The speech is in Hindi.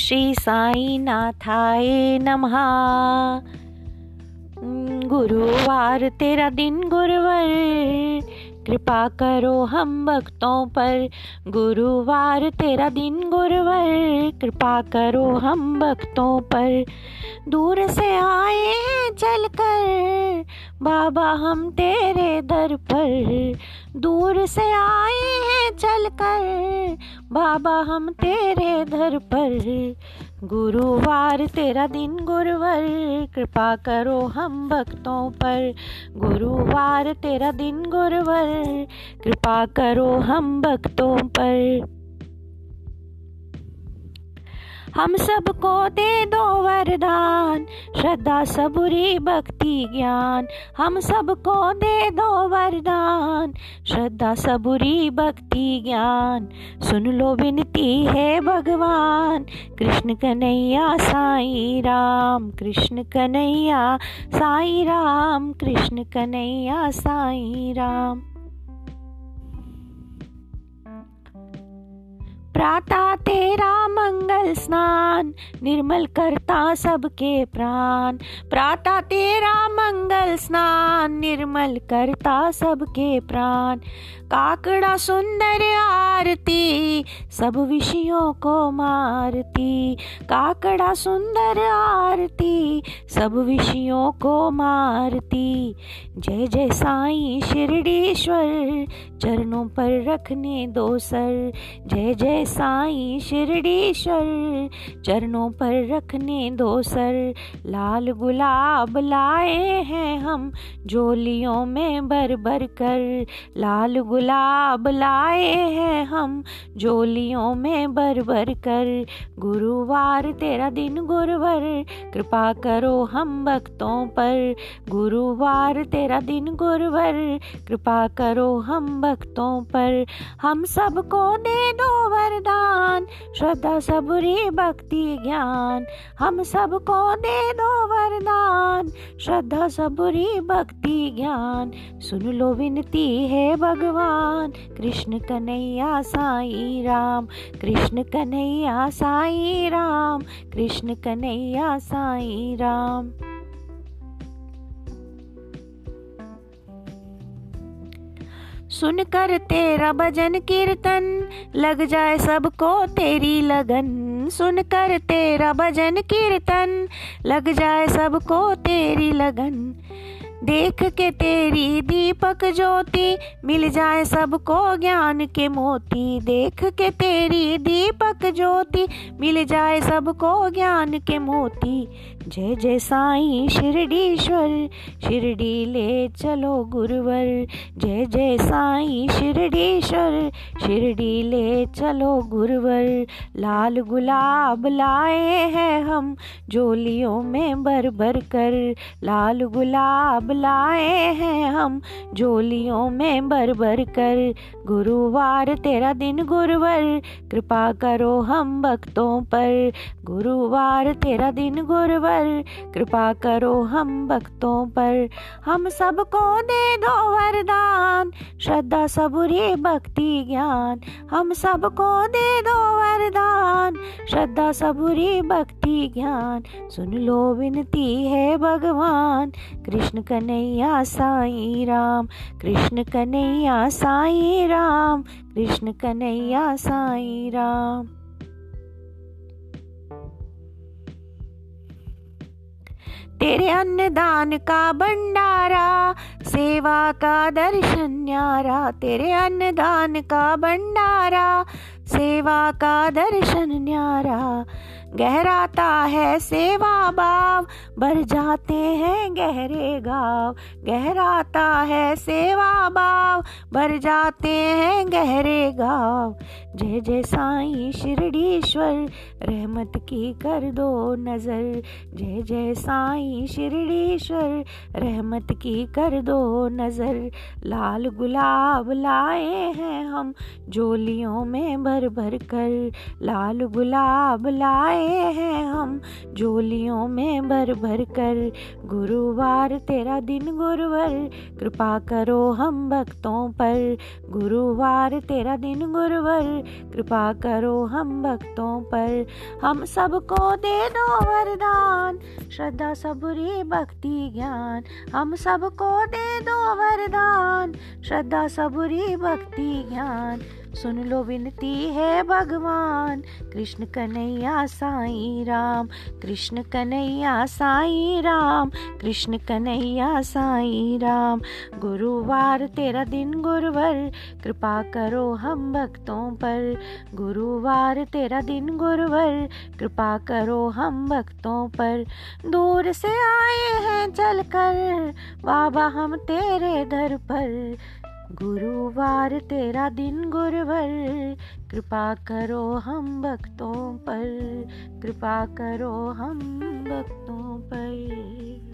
श्री साई नाथाय नमः गुरुवार तेरा दिन गुरुवर। कृपा करो हम भक्तों पर। गुरुवार तेरा दिन गुरुवर। कृपा करो हम भक्तों पर। दूर से आए हैं चल कर बाबा हम तेरे दर पर। दूर से आए हैं चल कर बाबा हम तेरे दर पर, गुरुवार तेरा दिन गुरुवर, कृपा करो हम भक्तों पर। गुरुवार तेरा दिन गुरुवर, कृपा करो हम भक्तों पर। हम सबको दे दो वरदान। श्रद्धा, सबुरी, भक्ति, ज्ञान। हम सबको दे दो वरदान। श्रद्धा, सबुरी, भक्ति, ज्ञान। सुन लो, विनती है भगवान। कृष्ण कन्हैया, साई राम। कृष्ण कन्हैया, साई राम। कृष्ण कन्हैया, साई राम। प्रातः तेरा मंगल स्नान निर्मल करता सबके प्राण। प्रातः तेरा मंगल स्नान निर्मल करता सबके प्राण। काकड़ा सुंदर आरती, सब विषयों को मारती। काकड़ा सुंदर आरती, सब विषयों को मारती। जय जय साईं शिरडीश्वर, चरणों पर रखने दो सर। जय जय साईं शिरडीश्वर, चरणों पर रखने दो सर। लाल गुलाब लाए हैं हम, झोलियों में भर भर कर लाल गुलाब लाए हैं हम जोलियों में भर भर कर। गुरुवार, तेरा दिन गुरुवर, कृपा करो हम भक्तों पर। गुरुवार, तेरा दिन गुरुवर, कृपा करो हम भक्तों पर। हम सबको दे दो वरदान, श्रद्धा सबरी भक्ति ज्ञान। हम सबको दे दो वरदान श्रद्धा सबुरी भक्ति ज्ञान। सुन लो विनती है भगवान। कृष्ण कन्हैया साई राम। कृष्ण कन्हैया साई राम। कृष्ण कन्हैया साई राम। सुनकर तेरा भजन कीर्तन लग जाए सबको तेरी लगन। सुनकर तेरा भजन कीर्तन लग जाए सबको तेरी लगन। देख के तेरी दीपक ज्योति मिल जाए सबको ज्ञान के मोती। देख के तेरी दीपक ज्योति मिल जाए सबको ज्ञान के मोती। जय जय साईं शिरडीश्वर शिरडी ले चलो गुरुवर। जय जय साईं शिरडीश्वर शिरडी ले चलो गुरुवर। लाल गुलाब लाए हैं हम जोलियों में भर भर कर। लाल गुलाब लाए हैं हम जोलियों में भर भर कर। गुरुवार, तेरा दिन गुरुवर, कृपा करो हम भक्तों पर। गुरुवार, तेरा दिन गुरुवर कृपा करो हम भक्तों पर। हम सबको दे दो वरदान। श्रद्धा सबुरी भक्ति ज्ञान। हम सबको दे दो वरदान। श्रद्धा सबुरी भक्ति ज्ञान। सुन लो विनती है भगवान। कृष्ण कन्हैया साई राम। कृष्ण कन्हैया साई राम। कृष्ण कन्हैया साई राम। तेरे अन्नदान का भंडारा, सेवा का दर्शन न्यारा, तेरे अन्नदान का भंडारा, सेवा का दर्शन न्यारा। गहराता है सेवा भाव, भर जाते हैं गहरे गाँव। गहराता है सेवा भाव, भर जाते हैं गहरे गाँव। जय जय साईं शिरडीश्वर, रहमत की कर दो नज़र। जय जय साईं शिरडीश्वर, रहमत की कर दो नज़र। लाल गुलाब लाए हैं हम जोलियों में भर भर कर। लाल गुलाब लाए हैं हम जोलियों में भर भर कर। गुरुवार तेरा दिन गुरुवर, कृपा करो हम भक्तों पर। गुरुवार तेरा दिन गुरुवर कृपा करो हम भक्तों पर। हम सबको दे दो वरदान। श्रद्धा सबरी, भक्ति ज्ञान। हम सबको दे दो वरदान। श्रद्धा सबरी, भक्ति ज्ञान। सुन लो विनती है भगवान। कृष्ण कन्हैया साई राम, कृष्ण कन्हैया साई राम, कृष्ण कन्हैया साई राम। गुरुवार तेरा दिन गुरुवर, कृपा करो हम भक्तों पर। गुरुवार तेरा दिन गुरुवर, कृपा करो हम भक्तों पर। दूर से आए हैं चलकर, बाबा हम तेरे दर पर। गुरुवार तेरा दिन गुरुवर। कृपा करो हम भक्तों पर। कृपा करो हम भक्तों पर।